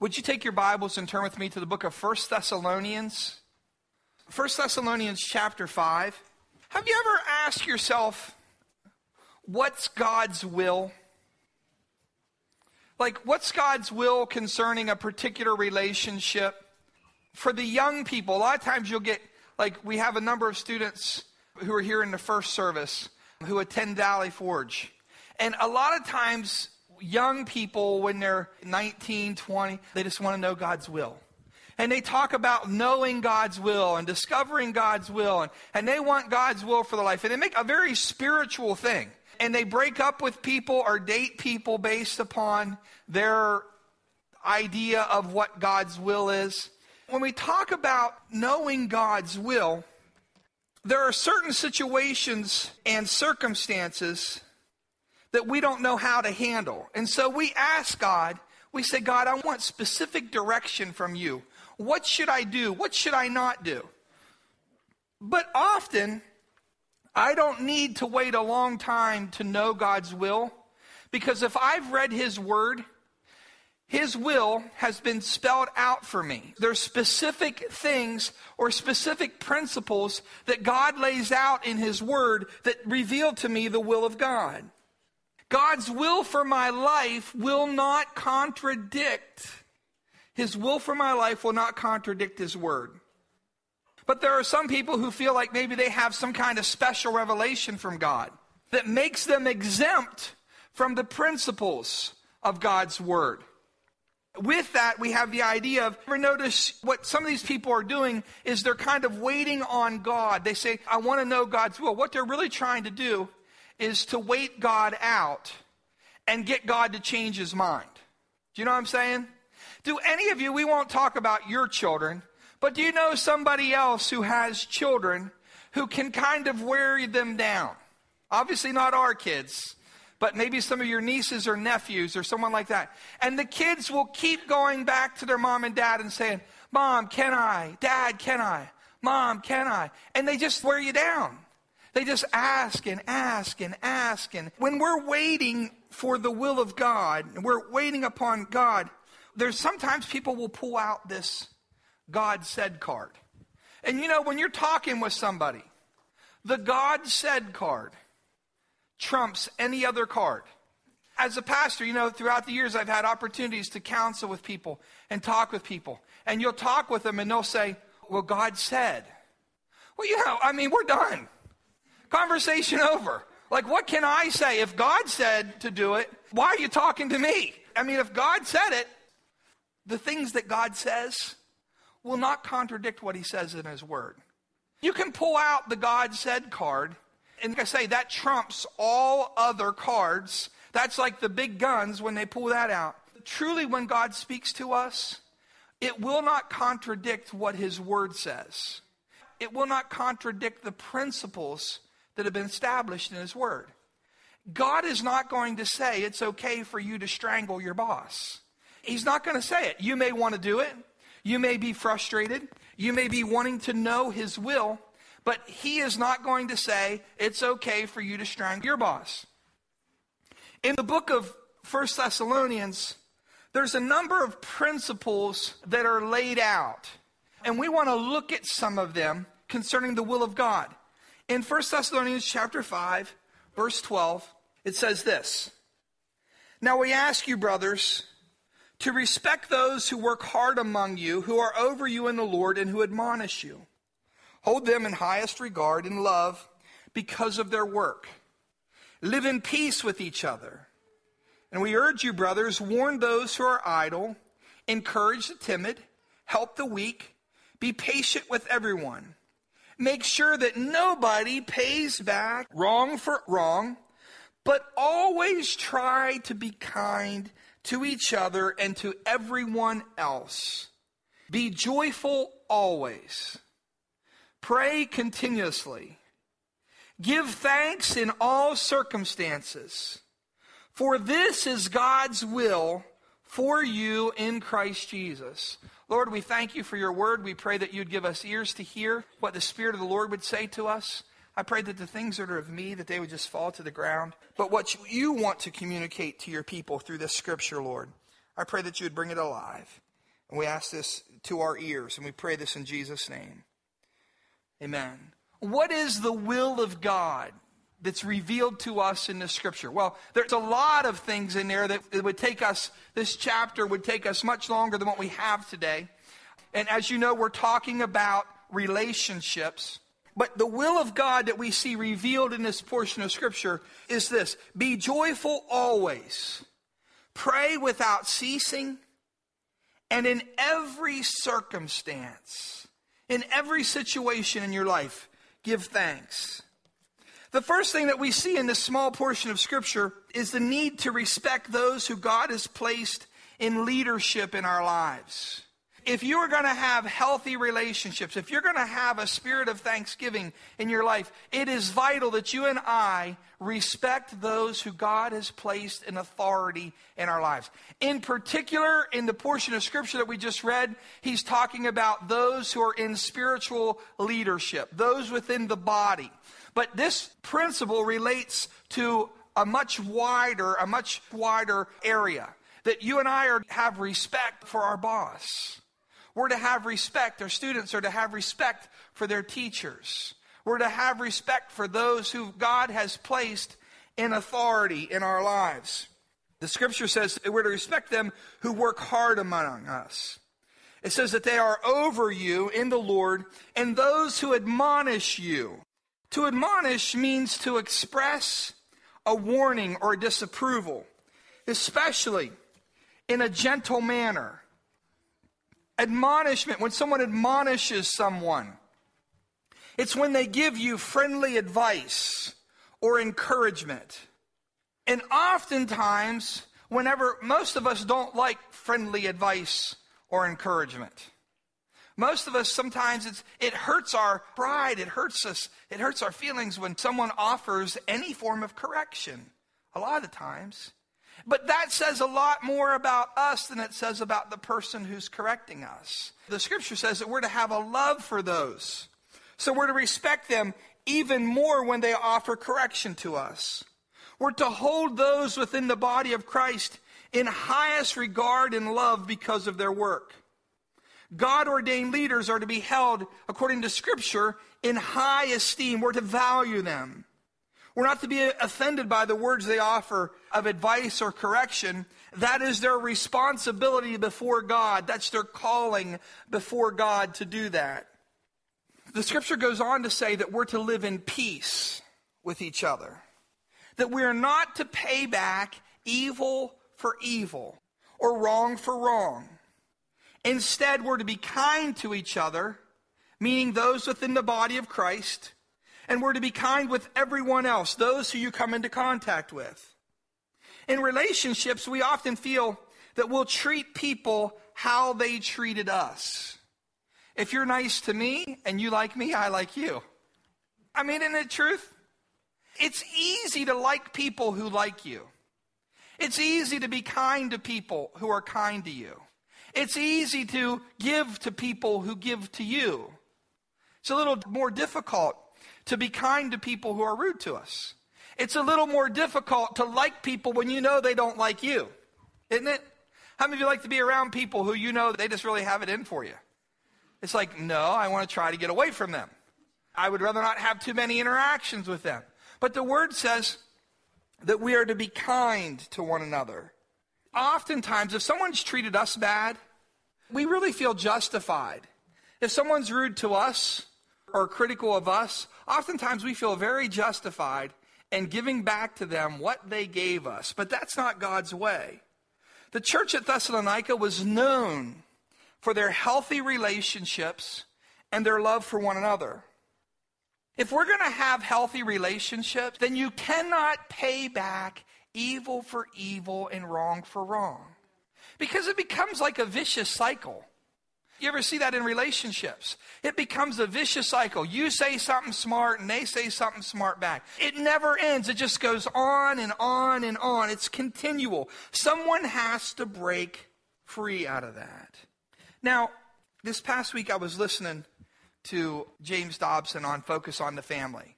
Would you take your Bibles and turn with me to the book of 1 Thessalonians? 1 Thessalonians chapter 5. Have you ever asked yourself, what's God's will? Like, what's God's will concerning a particular relationship? For the young people, a lot of times you'll get, like, we have a number of students who are here in the first service who attend Valley Forge. And a lot of times, young people, when they're 19, 20, they just want to know God's will. And they talk about knowing God's will and discovering God's will, and, and they want God's will for their life. And they make a very spiritual thing. And they break up with people or date people based upon their idea of what God's will is. When we talk about knowing God's will, there are certain situations and circumstances that we don't know how to handle. And so we ask God, we say, God, I want specific direction from you. What should I do? What should I not do? But often, I don't need to wait a long time to know God's will because if I've read His Word, His will has been spelled out for me. There's specific things or specific principles that God lays out in His Word that reveal to me the will of God. God's will for my life will not contradict, His will for my life will not contradict His word. But there are some people who feel like maybe they have some kind of special revelation from God that makes them exempt from the principles of God's word. With that, we have the idea of, ever notice what some of these people are doing is they're kind of waiting on God. They say, I want to know God's will. What they're really trying to do is to wait God out and get God to change his mind. Do you know what I'm saying? Do any of you, we won't talk about your children, but do you know somebody else who has children who can kind of wear them down? Obviously, not our kids, but maybe some of your nieces or nephews or someone like that. And the kids will keep going back to their mom and dad and saying, Mom, can I? Dad, can I? Mom, can I? And they just wear you down. They just ask and ask and ask. And when we're waiting for the will of God, we're waiting upon God, there's sometimes people will pull out this God said card. And you know, when you're talking with somebody, the God said card trumps any other card. As a pastor, you know, throughout the years, I've had opportunities to counsel with people and talk with people. And you'll talk with them and they'll say, Well, God said. Well, you know, I mean, we're done. Conversation over. Like, what can I say? If God said to do it, why are you talking to me? I mean, if God said it, the things that God says will not contradict what he says in his word. You can pull out the God said card, and like I say, that trumps all other cards. That's like the big guns when they pull that out. Truly, when God speaks to us, it will not contradict what his word says. It will not contradict the principles that have been established in His Word. God is not going to say it's okay for you to strangle your boss. He's not going to say it. You may want to do it. You may be frustrated. You may be wanting to know His will, but He is not going to say it's okay for you to strangle your boss. In the book of First Thessalonians, there's a number of principles that are laid out, and we want to look at some of them concerning the will of God. In 1 Thessalonians chapter 5, verse 12, it says this Now we ask you, brothers, to respect those who work hard among you, who are over you in the Lord, and who admonish you. Hold them in highest regard and love because of their work. Live in peace with each other. And we urge you, brothers, warn those who are idle, encourage the timid, help the weak, be patient with everyone. Make sure that nobody pays back wrong for wrong, but always try to be kind to each other and to everyone else. Be joyful always. Pray continuously. Give thanks in all circumstances, for this is God's will for you in Christ Jesus. Lord, we thank you for your word. We pray that you'd give us ears to hear what the Spirit of the Lord would say to us. I pray that the things that are of me, that they would just fall to the ground. But what you want to communicate to your people through this scripture, Lord, I pray that you would bring it alive. And we ask this to our ears, and we pray this in Jesus' name. Amen. What is the will of God that's revealed to us in the scripture? Well, there's a lot of things in there that it would take us, this chapter would take us much longer than what we have today. And as you know, we're talking about relationships. But the will of God that we see revealed in this portion of scripture is this be joyful always, pray without ceasing, and in every circumstance, in every situation in your life, give thanks. The first thing that we see in this small portion of Scripture is the need to respect those who God has placed in leadership in our lives. If you are going to have healthy relationships, if you're going to have a spirit of thanksgiving in your life, it is vital that you and I respect those who God has placed in authority in our lives. In particular, in the portion of scripture that we just read, he's talking about those who are in spiritual leadership, those within the body. But this principle relates to a much wider, a much wider area. That you and I are have respect for our boss. We're to have respect, our students are to have respect for their teachers. We're to have respect for those who God has placed in authority in our lives. The scripture says we're to respect them who work hard among us. It says that they are over you in the Lord and those who admonish you. To admonish means to express a warning or disapproval, especially in a gentle manner. Admonishment, when someone admonishes someone, it's when they give you friendly advice or encouragement. And oftentimes, whenever most of us don't like friendly advice or encouragement. Most of us sometimes it hurts our pride, it hurts us, it hurts our feelings when someone offers any form of correction. A lot of the times. But that says a lot more about us than it says about the person who's correcting us. The scripture says that we're to have a love for those. So we're to respect them even more when they offer correction to us. We're to hold those within the body of Christ in highest regard and love because of their work. God ordained leaders are to be held, according to Scripture, in high esteem. We're to value them. We're not to be offended by the words they offer of advice or correction. That is their responsibility before God. That's their calling before God to do that. The scripture goes on to say that we're to live in peace with each other, that we are not to pay back evil for evil or wrong for wrong. Instead, we're to be kind to each other, meaning those within the body of Christ and we're to be kind with everyone else, those who you come into contact with. In relationships, we often feel that we'll treat people how they treated us. If you're nice to me and you like me, I like you. I mean, isn't it truth? It's easy to like people who like you. It's easy to be kind to people who are kind to you. It's easy to give to people who give to you. It's a little more difficult to be kind to people who are rude to us. It's a little more difficult to like people when you know they don't like you, isn't it? How many of you like to be around people who you know they just really have it in for you? It's like, no, I want to try to get away from them. I would rather not have too many interactions with them. But the word says that we are to be kind to one another. Oftentimes, if someone's treated us bad, we really feel justified. If someone's rude to us or critical of us, oftentimes we feel very justified in giving back to them what they gave us. But that's not God's way. The church at Thessalonica was known for their healthy relationships and their love for one another. If we're going to have healthy relationships, then you cannot pay back evil for evil and wrong for wrong. Because it becomes like a vicious cycle. You ever see that in relationships? It becomes a vicious cycle. You say something smart and they say something smart back. It never ends. It just goes on and on and on. It's continual. Someone has to break free out of that. Now, this past week I was listening to James Dobson on Focus on the Family.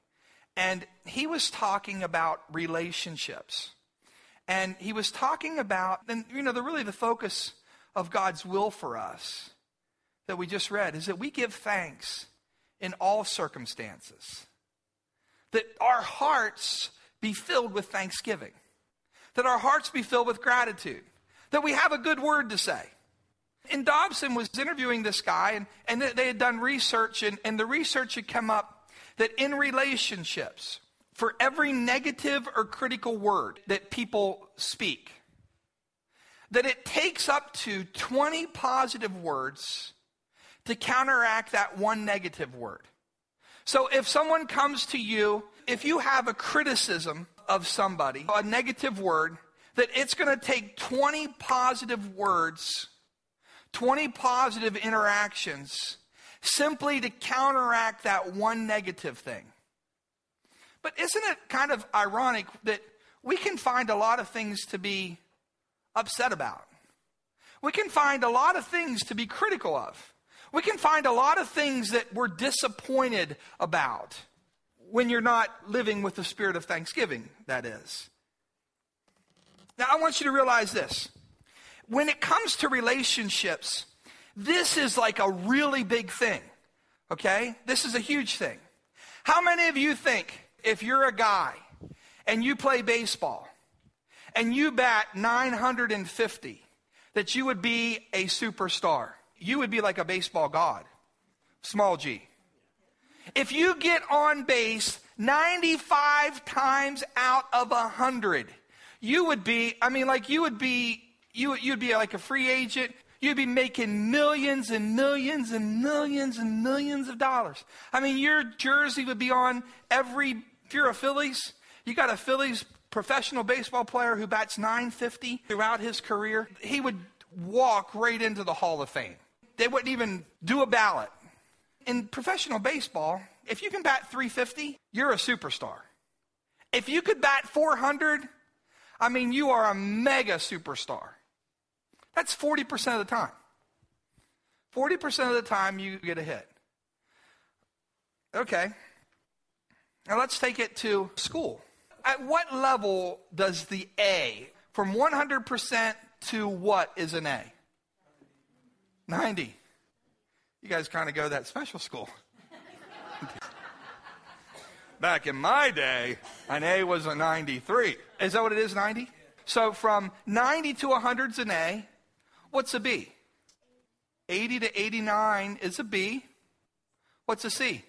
And he was talking about relationships. And he was talking about, and you know, the really the focus of God's will for us that we just read is that we give thanks in all circumstances. That our hearts be filled with thanksgiving. That our hearts be filled with gratitude. That we have a good word to say. And Dobson was interviewing this guy, and, and they had done research, and, and the research had come up that in relationships, for every negative or critical word that people speak, that it takes up to 20 positive words to counteract that one negative word. So if someone comes to you, if you have a criticism of somebody, a negative word, that it's going to take 20 positive words, 20 positive interactions simply to counteract that one negative thing. But isn't it kind of ironic that we can find a lot of things to be upset about? We can find a lot of things to be critical of. We can find a lot of things that we're disappointed about when you're not living with the spirit of thanksgiving, that is. Now, I want you to realize this. When it comes to relationships, this is like a really big thing, okay? This is a huge thing. How many of you think if you're a guy and you play baseball and you bat 950, that you would be a superstar? You would be like a baseball god, small g. If you get on base 95 times out of 100, you would be, I mean, like you would be, you, you'd be like a free agent. You'd be making millions and millions and millions and millions of dollars. I mean, your jersey would be on every, if you're a Phillies, you got a Phillies professional baseball player who bats 950 throughout his career. He would walk right into the Hall of Fame. They wouldn't even do a ballot. In professional baseball, if you can bat 350, you're a superstar. If you could bat 400, I mean, you are a mega superstar. That's 40% of the time. 40% of the time you get a hit. Okay. Now let's take it to school. At what level does the A, from 100% to what is an A? 90. You guys kind of go that special school. Back in my day, an A was a 93. Is that what it is, 90? So from 90 to 100 is an A. What's a B? 80 to 89 is a B. What's a C?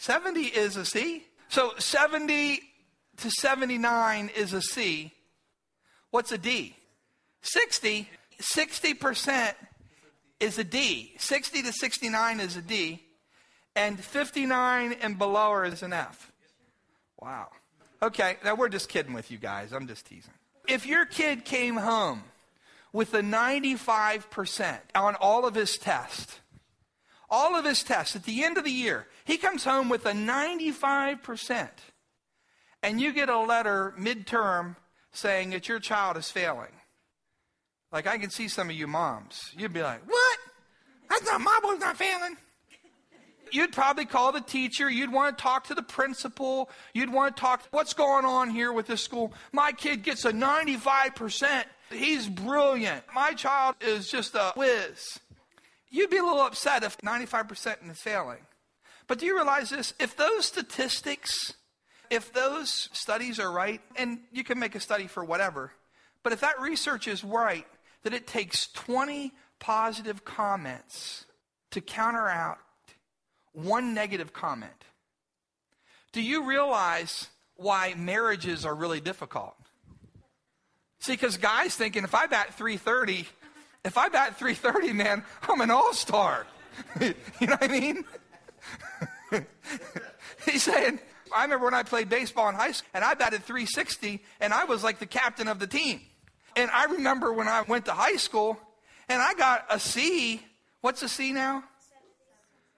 70 is a C. So 70 to 79 is a C. What's a D? 60. 60% is a D. 60 to 69 is a D. And 59 and below is an F. Wow. Okay, now we're just kidding with you guys. I'm just teasing. If your kid came home with a 95% on all of his tests, all of his tests at the end of the year, he comes home with a 95%, and you get a letter midterm saying that your child is failing. Like I can see some of you moms. You'd be like, What? That's not my boy's not failing. You'd probably call the teacher. You'd want to talk to the principal. You'd want to talk, what's going on here with this school? My kid gets a 95%. He's brilliant. My child is just a whiz. You'd be a little upset if 95% is failing. But do you realize this? If those statistics, if those studies are right, and you can make a study for whatever, but if that research is right, that it takes 20 positive comments to counteract one negative comment. Do you realize why marriages are really difficult? See, because guys thinking if I bat 330, if I bat 330, man, I'm an all star. you know what I mean? He's saying, I remember when I played baseball in high school and I batted 360 and I was like the captain of the team. And I remember when I went to high school and I got a C. What's a C now?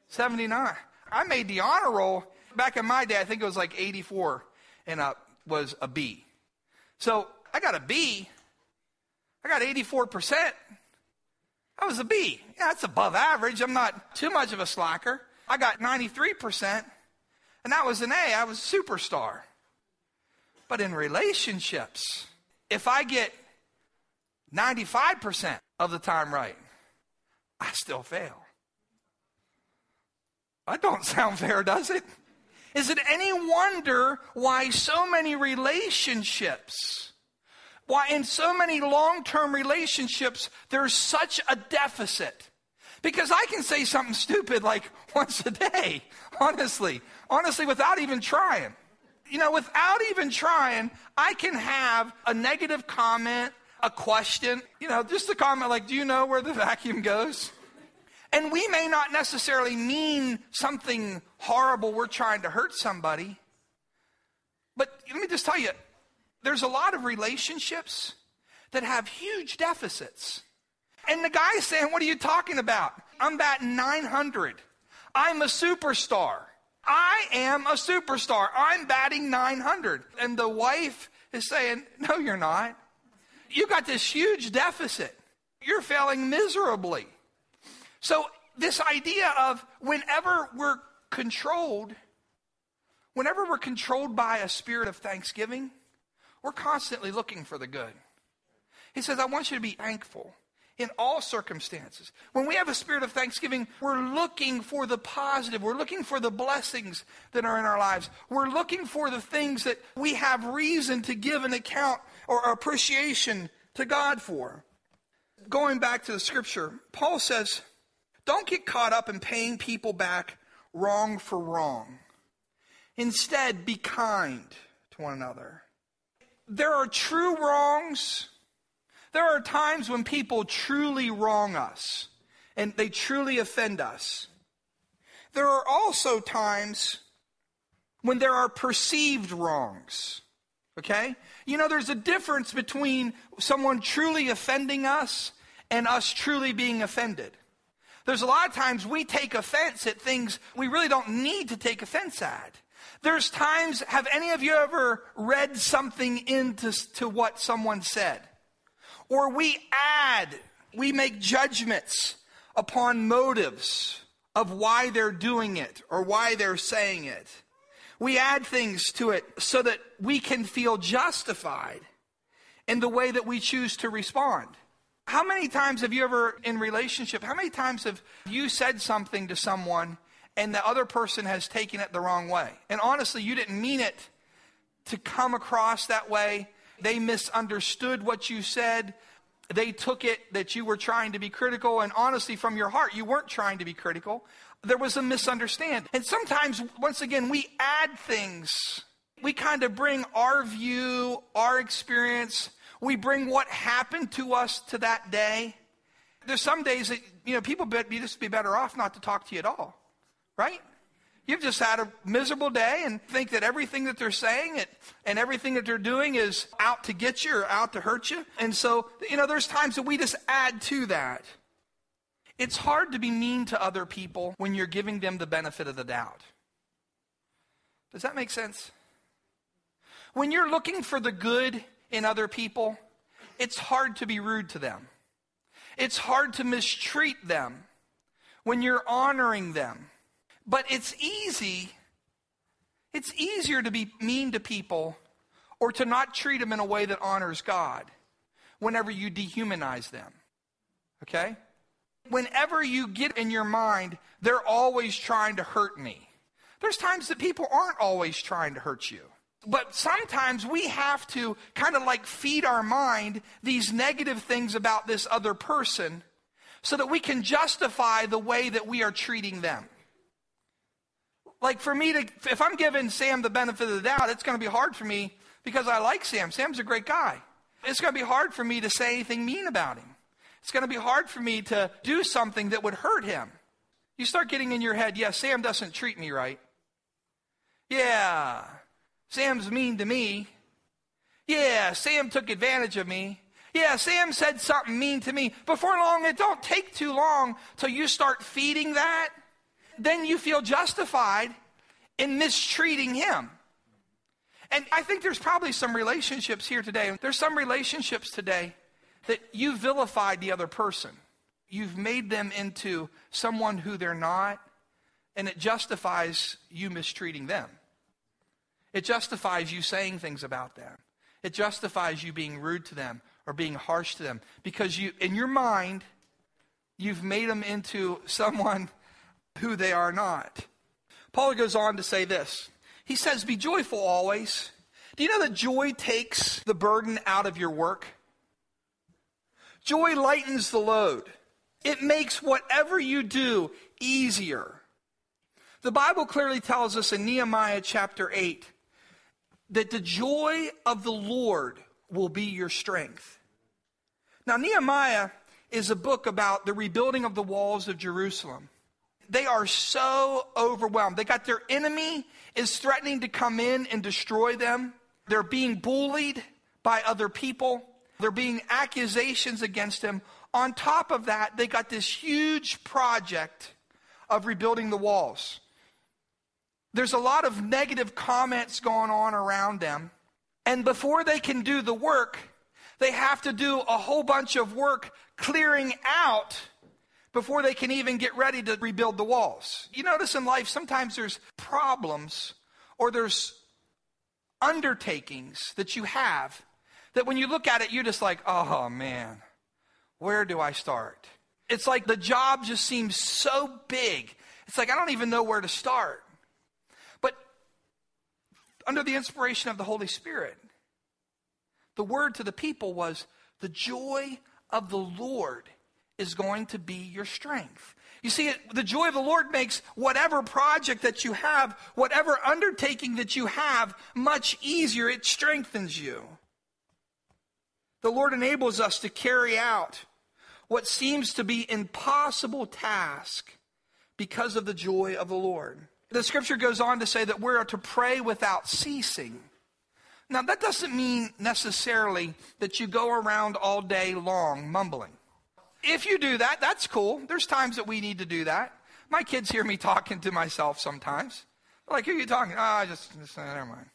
79. I made the honor roll. Back in my day, I think it was like 84 and up was a B. So I got a B. I got 84%. That was a B. Yeah, that's above average. I'm not too much of a slacker. I got 93%, and that was an A. I was a superstar. But in relationships, if I get 95% of the time right, I still fail. That don't sound fair, does it? Is it any wonder why so many relationships, why in so many long term relationships, there's such a deficit? Because I can say something stupid like once a day, honestly, honestly, without even trying. You know, without even trying, I can have a negative comment, a question, you know, just a comment like, Do you know where the vacuum goes? And we may not necessarily mean something horrible, we're trying to hurt somebody. But let me just tell you, there's a lot of relationships that have huge deficits. And the guy's saying, What are you talking about? I'm batting 900. I'm a superstar. I am a superstar. I'm batting 900. And the wife is saying, No, you're not. You got this huge deficit. You're failing miserably. So, this idea of whenever we're controlled, whenever we're controlled by a spirit of thanksgiving, we're constantly looking for the good. He says, I want you to be thankful in all circumstances. When we have a spirit of thanksgiving, we're looking for the positive. We're looking for the blessings that are in our lives. We're looking for the things that we have reason to give an account or appreciation to God for. Going back to the scripture, Paul says, don't get caught up in paying people back wrong for wrong. Instead, be kind to one another. There are true wrongs. There are times when people truly wrong us and they truly offend us. There are also times when there are perceived wrongs. Okay? You know, there's a difference between someone truly offending us and us truly being offended. There's a lot of times we take offense at things we really don't need to take offense at. There's times, have any of you ever read something into to what someone said? Or we add, we make judgments upon motives of why they're doing it or why they're saying it. We add things to it so that we can feel justified in the way that we choose to respond. How many times have you ever, in relationship, how many times have you said something to someone and the other person has taken it the wrong way? And honestly, you didn't mean it to come across that way. They misunderstood what you said. They took it that you were trying to be critical. And honestly, from your heart, you weren't trying to be critical. There was a misunderstanding. And sometimes, once again, we add things. We kind of bring our view, our experience, we bring what happened to us to that day. There's some days that, you know, people be, just be better off not to talk to you at all, right? You've just had a miserable day and think that everything that they're saying and, and everything that they're doing is out to get you or out to hurt you. And so, you know, there's times that we just add to that. It's hard to be mean to other people when you're giving them the benefit of the doubt. Does that make sense? When you're looking for the good in other people, it's hard to be rude to them. It's hard to mistreat them when you're honoring them. But it's easy, it's easier to be mean to people or to not treat them in a way that honors God whenever you dehumanize them. Okay? Whenever you get in your mind, they're always trying to hurt me. There's times that people aren't always trying to hurt you. But sometimes we have to kind of like feed our mind these negative things about this other person so that we can justify the way that we are treating them. Like for me to, if I'm giving Sam the benefit of the doubt, it's going to be hard for me because I like Sam. Sam's a great guy. It's going to be hard for me to say anything mean about him. It's going to be hard for me to do something that would hurt him. You start getting in your head, yeah, Sam doesn't treat me right. Yeah, Sam's mean to me. Yeah, Sam took advantage of me. Yeah, Sam said something mean to me. Before long, it don't take too long till you start feeding that. Then you feel justified in mistreating him. And I think there's probably some relationships here today. There's some relationships today that you vilified the other person. You've made them into someone who they're not, and it justifies you mistreating them. It justifies you saying things about them. It justifies you being rude to them or being harsh to them because you, in your mind, you've made them into someone who they are not. Paul goes on to say this. He says, Be joyful always. Do you know that joy takes the burden out of your work? Joy lightens the load. It makes whatever you do easier. The Bible clearly tells us in Nehemiah chapter 8 that the joy of the Lord will be your strength. Now, Nehemiah is a book about the rebuilding of the walls of Jerusalem. They are so overwhelmed. They got their enemy is threatening to come in and destroy them. They're being bullied by other people. There being accusations against them. On top of that, they got this huge project of rebuilding the walls. There's a lot of negative comments going on around them. And before they can do the work, they have to do a whole bunch of work clearing out before they can even get ready to rebuild the walls. You notice in life, sometimes there's problems or there's undertakings that you have that when you look at it, you're just like, oh man, where do I start? It's like the job just seems so big. It's like, I don't even know where to start. But under the inspiration of the Holy Spirit, the word to the people was, the joy of the Lord is going to be your strength. You see, the joy of the Lord makes whatever project that you have, whatever undertaking that you have, much easier. It strengthens you. The Lord enables us to carry out what seems to be impossible task because of the joy of the Lord. The scripture goes on to say that we're to pray without ceasing. Now, that doesn't mean necessarily that you go around all day long mumbling. If you do that, that's cool. There's times that we need to do that. My kids hear me talking to myself sometimes. They're like, who are you talking? Ah, oh, just, just never mind.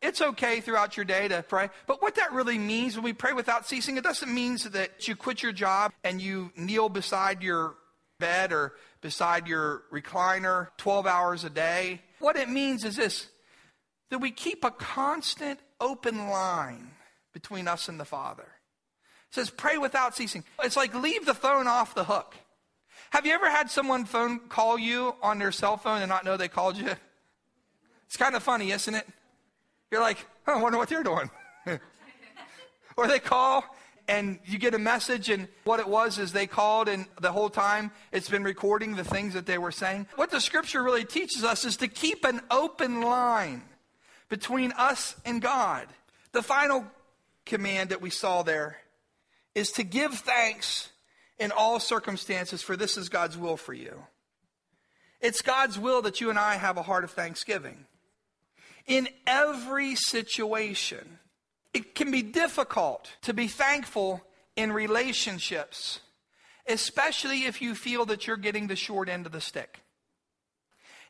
It's okay throughout your day to pray. But what that really means when we pray without ceasing, it doesn't mean that you quit your job and you kneel beside your bed or beside your recliner 12 hours a day. What it means is this that we keep a constant open line between us and the Father. Says, pray without ceasing. It's like leave the phone off the hook. Have you ever had someone phone call you on their cell phone and not know they called you? It's kind of funny, isn't it? You're like, oh, I wonder what they're doing. or they call and you get a message, and what it was is they called, and the whole time it's been recording the things that they were saying. What the scripture really teaches us is to keep an open line between us and God. The final command that we saw there is to give thanks in all circumstances, for this is God's will for you. It's God's will that you and I have a heart of thanksgiving. In every situation, it can be difficult to be thankful in relationships, especially if you feel that you're getting the short end of the stick.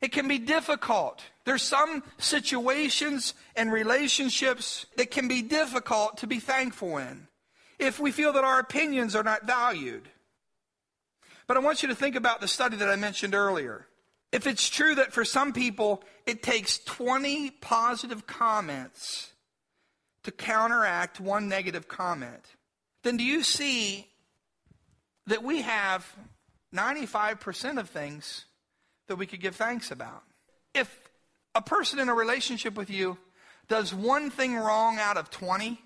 It can be difficult. There's some situations and relationships that can be difficult to be thankful in if we feel that our opinions are not valued. But I want you to think about the study that I mentioned earlier. If it's true that for some people it takes 20 positive comments to counteract one negative comment, then do you see that we have 95% of things that we could give thanks about? If a person in a relationship with you does one thing wrong out of 20,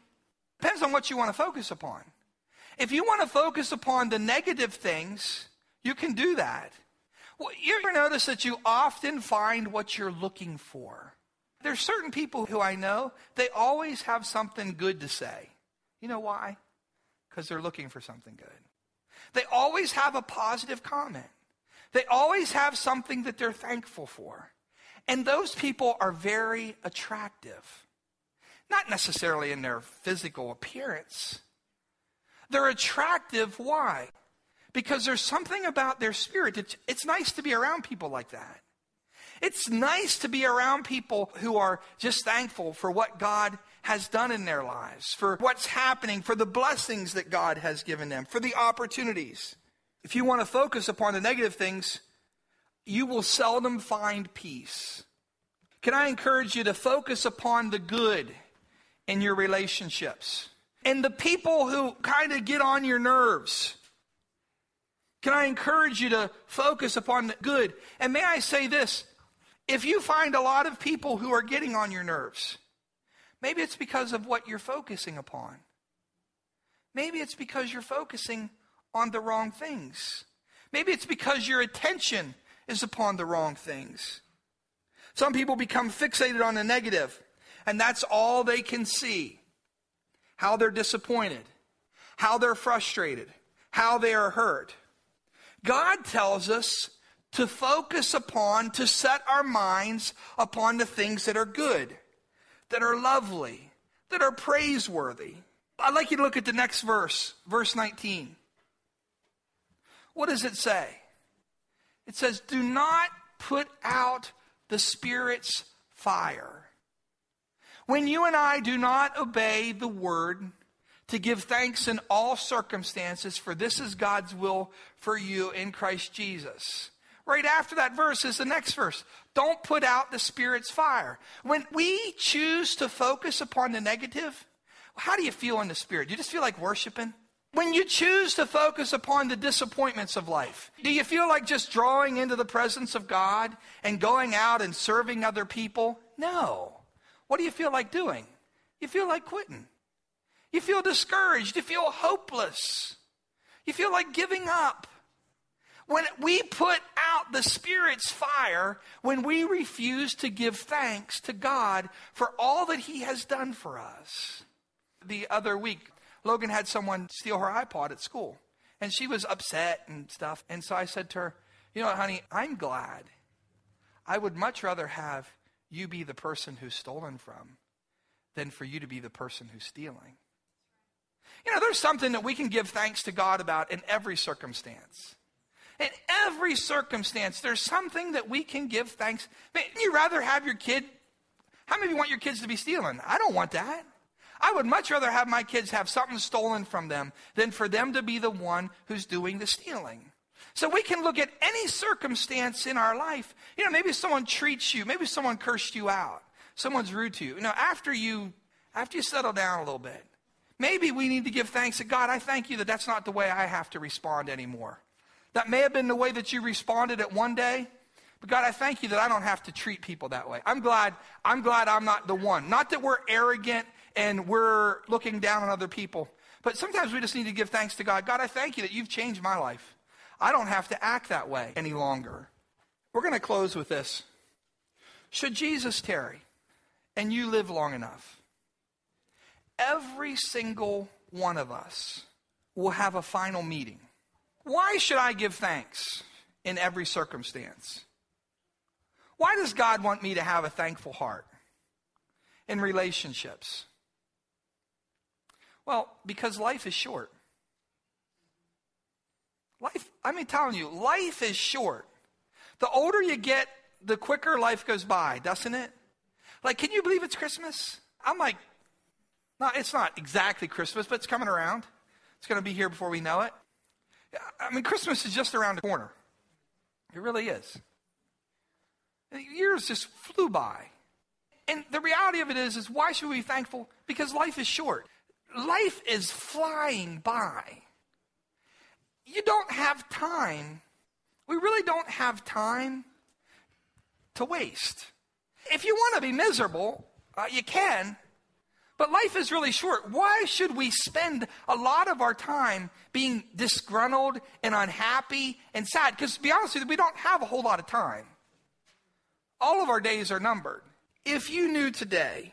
Depends on what you want to focus upon. If you want to focus upon the negative things, you can do that. Well, you ever notice that you often find what you're looking for? There's certain people who I know, they always have something good to say. You know why? Because they're looking for something good. They always have a positive comment. They always have something that they're thankful for. And those people are very attractive. Not necessarily in their physical appearance. They're attractive. Why? Because there's something about their spirit. It's, nice to be around people like that. It's nice to be around people who are just thankful for what God has done in their lives, for what's happening, for the blessings that God has given them, for the opportunities. If you want to focus upon the negative things, you will seldom find peace. Can I encourage you to focus upon the good in your relationships. And the people who kind of get on your nerves, can I encourage you to focus upon the good? And may I say this if you find a lot of people who are getting on your nerves, maybe it's because of what you're focusing upon. Maybe it's because you're focusing on the wrong things. Maybe it's because your attention is upon the wrong things. Some people become fixated on the negative, and that's all they can see. How they're disappointed, how they're frustrated, how they are hurt. God tells us to focus upon, to set our minds upon the things that are good, that are lovely, that are praiseworthy. I'd like you to look at the next verse, verse 19. What does it say? It says, Do not put out the Spirit's fire. When you and I do not obey the word, to give thanks in all circumstances, for this is God's will for you in Christ Jesus. Right after that verse is the next verse. Don't put out the Spirit's fire. When we choose to focus upon the negative, how do you feel in the Spirit? Do you just feel like worshiping? When you choose to focus upon the disappointments of life, do you feel like just drawing into the presence of God and going out and serving other people? No. What do you feel like doing? You feel like quitting. You feel discouraged. You feel hopeless. You feel like giving up. When we put out the Spirit's fire, when we refuse to give thanks to God for all that He has done for us. The other week, Logan had someone steal her iPod at school, and she was upset and stuff. And so I said to her, You know what, honey, I'm glad. I would much rather have you be the person who's stolen from than for you to be the person who's stealing. You know, there's something that we can give thanks to God about in every circumstance. In every circumstance, there's something that we can give thanks. Man, you rather have your kid? How many of you want your kids to be stealing? I don't want that. I would much rather have my kids have something stolen from them than for them to be the one who's doing the stealing. So we can look at any circumstance in our life. You know, maybe someone treats you, maybe someone cursed you out, someone's rude to you. You know, after you after you settle down a little bit, Maybe we need to give thanks to God. I thank you that that's not the way I have to respond anymore. That may have been the way that you responded at one day, but God, I thank you that I don't have to treat people that way. I'm glad, I'm glad I'm not the one. Not that we're arrogant and we're looking down on other people, but sometimes we just need to give thanks to God. God, I thank you that you've changed my life. I don't have to act that way any longer. We're going to close with this. Should Jesus tarry and you live long enough, every single one of us will have a final meeting. Why should I give thanks in every circumstance? Why does God want me to have a thankful heart in relationships? Well, because life is short. Life, I mean, telling you, life is short. The older you get, the quicker life goes by, doesn't it? Like, can you believe it's Christmas? I'm like not, it's not exactly Christmas, but it's coming around. It's going to be here before we know it. I mean, Christmas is just around the corner. It really is. Years just flew by. And the reality of it is, is why should we be thankful? Because life is short. Life is flying by. Don't have time. We really don't have time to waste. If you want to be miserable, uh, you can, but life is really short. Why should we spend a lot of our time being disgruntled and unhappy and sad? Because to be honest with you, we don't have a whole lot of time. All of our days are numbered. If you knew today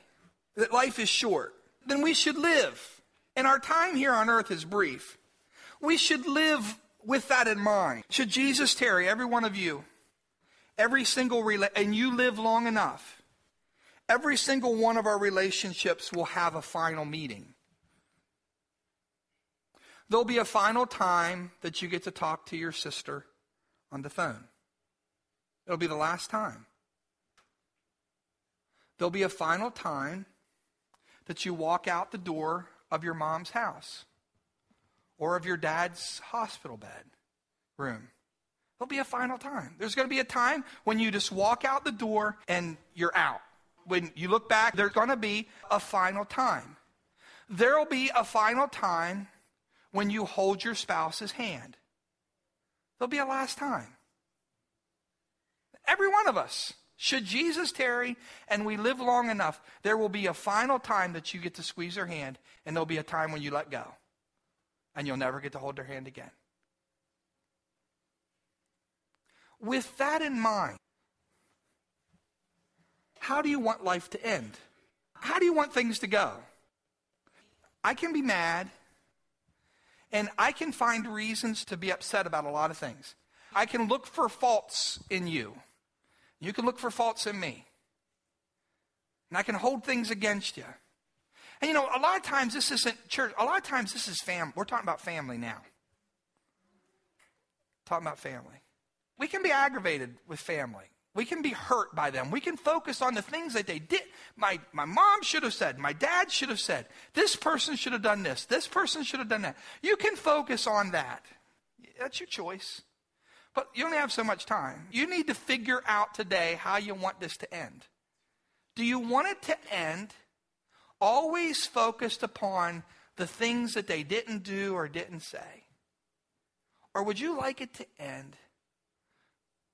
that life is short, then we should live. And our time here on earth is brief. We should live with that in mind. Should Jesus tarry, every one of you, every single, rela- and you live long enough, Every single one of our relationships will have a final meeting. There'll be a final time that you get to talk to your sister on the phone. It'll be the last time. There'll be a final time that you walk out the door of your mom's house or of your dad's hospital bed room. There'll be a final time. There's going to be a time when you just walk out the door and you're out when you look back, there's going to be a final time. There will be a final time when you hold your spouse's hand. There'll be a last time. Every one of us. Should Jesus tarry and we live long enough, there will be a final time that you get to squeeze their hand, and there'll be a time when you let go. And you'll never get to hold their hand again. With that in mind, how do you want life to end? How do you want things to go? I can be mad, and I can find reasons to be upset about a lot of things. I can look for faults in you. You can look for faults in me. And I can hold things against you. And you know, a lot of times this isn't church. A lot of times this is family. We're talking about family now. Talking about family. We can be aggravated with family. We can be hurt by them. We can focus on the things that they did. My, my mom should have said, my dad should have said, this person should have done this, this person should have done that. You can focus on that. That's your choice. But you only have so much time. You need to figure out today how you want this to end. Do you want it to end always focused upon the things that they didn't do or didn't say? Or would you like it to end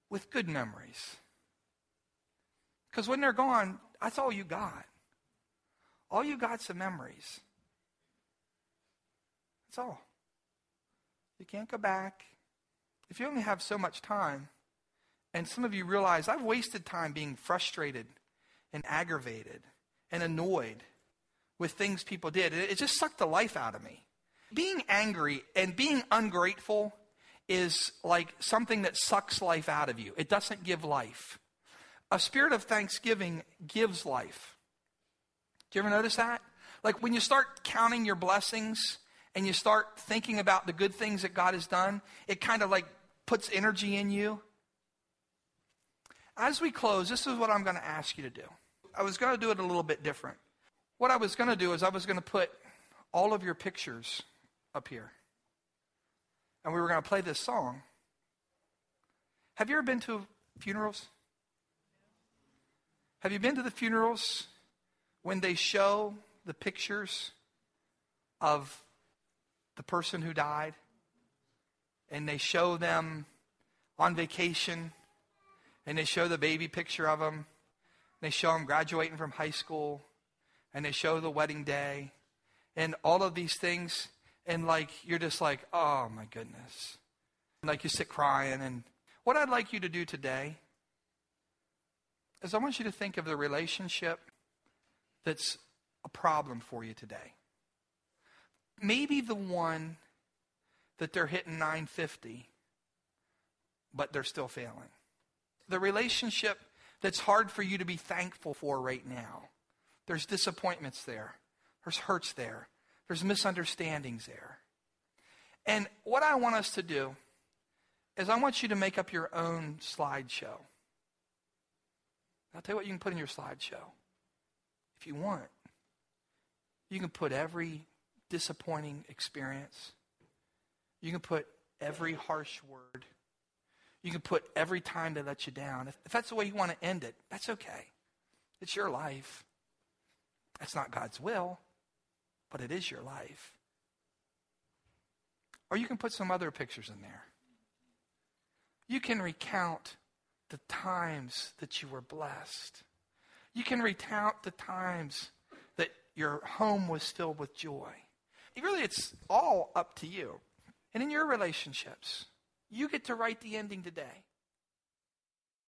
with good memories? Because when they're gone, that's all you got. All you got's the memories. That's all. You can't go back if you only have so much time, and some of you realize I've wasted time being frustrated and aggravated and annoyed with things people did, it just sucked the life out of me. Being angry and being ungrateful is like something that sucks life out of you, it doesn't give life. A spirit of thanksgiving gives life. Do you ever notice that? Like when you start counting your blessings and you start thinking about the good things that God has done, it kind of like puts energy in you. As we close, this is what I'm going to ask you to do. I was going to do it a little bit different. What I was going to do is I was going to put all of your pictures up here. And we were going to play this song. Have you ever been to funerals? Have you been to the funerals when they show the pictures of the person who died? and they show them on vacation and they show the baby picture of them. They show them graduating from high school and they show the wedding day and all of these things. And like, you're just like, oh my goodness. And like you sit crying. And what I'd like you to do today is I want you to think of the relationship that's a problem for you today. Maybe the one that they're hitting 950, but they're still failing. The relationship that's hard for you to be thankful for right now. There's disappointments there, there's hurts there, there's misunderstandings there. And what I want us to do is I want you to make up your own slideshow. I'll tell you what you can put in your slideshow. If you want, you can put every disappointing experience, you can put every harsh word. You can put every time they let you down. If, if that's the way you want to end it, that's okay. It's your life. That's not God's will, but it is your life. Or you can put some other pictures in there. You can recount the times that you were blessed. You can recount the times that your home was filled with joy. Really, it's all up to you. And in your relationships, you get to write the ending today.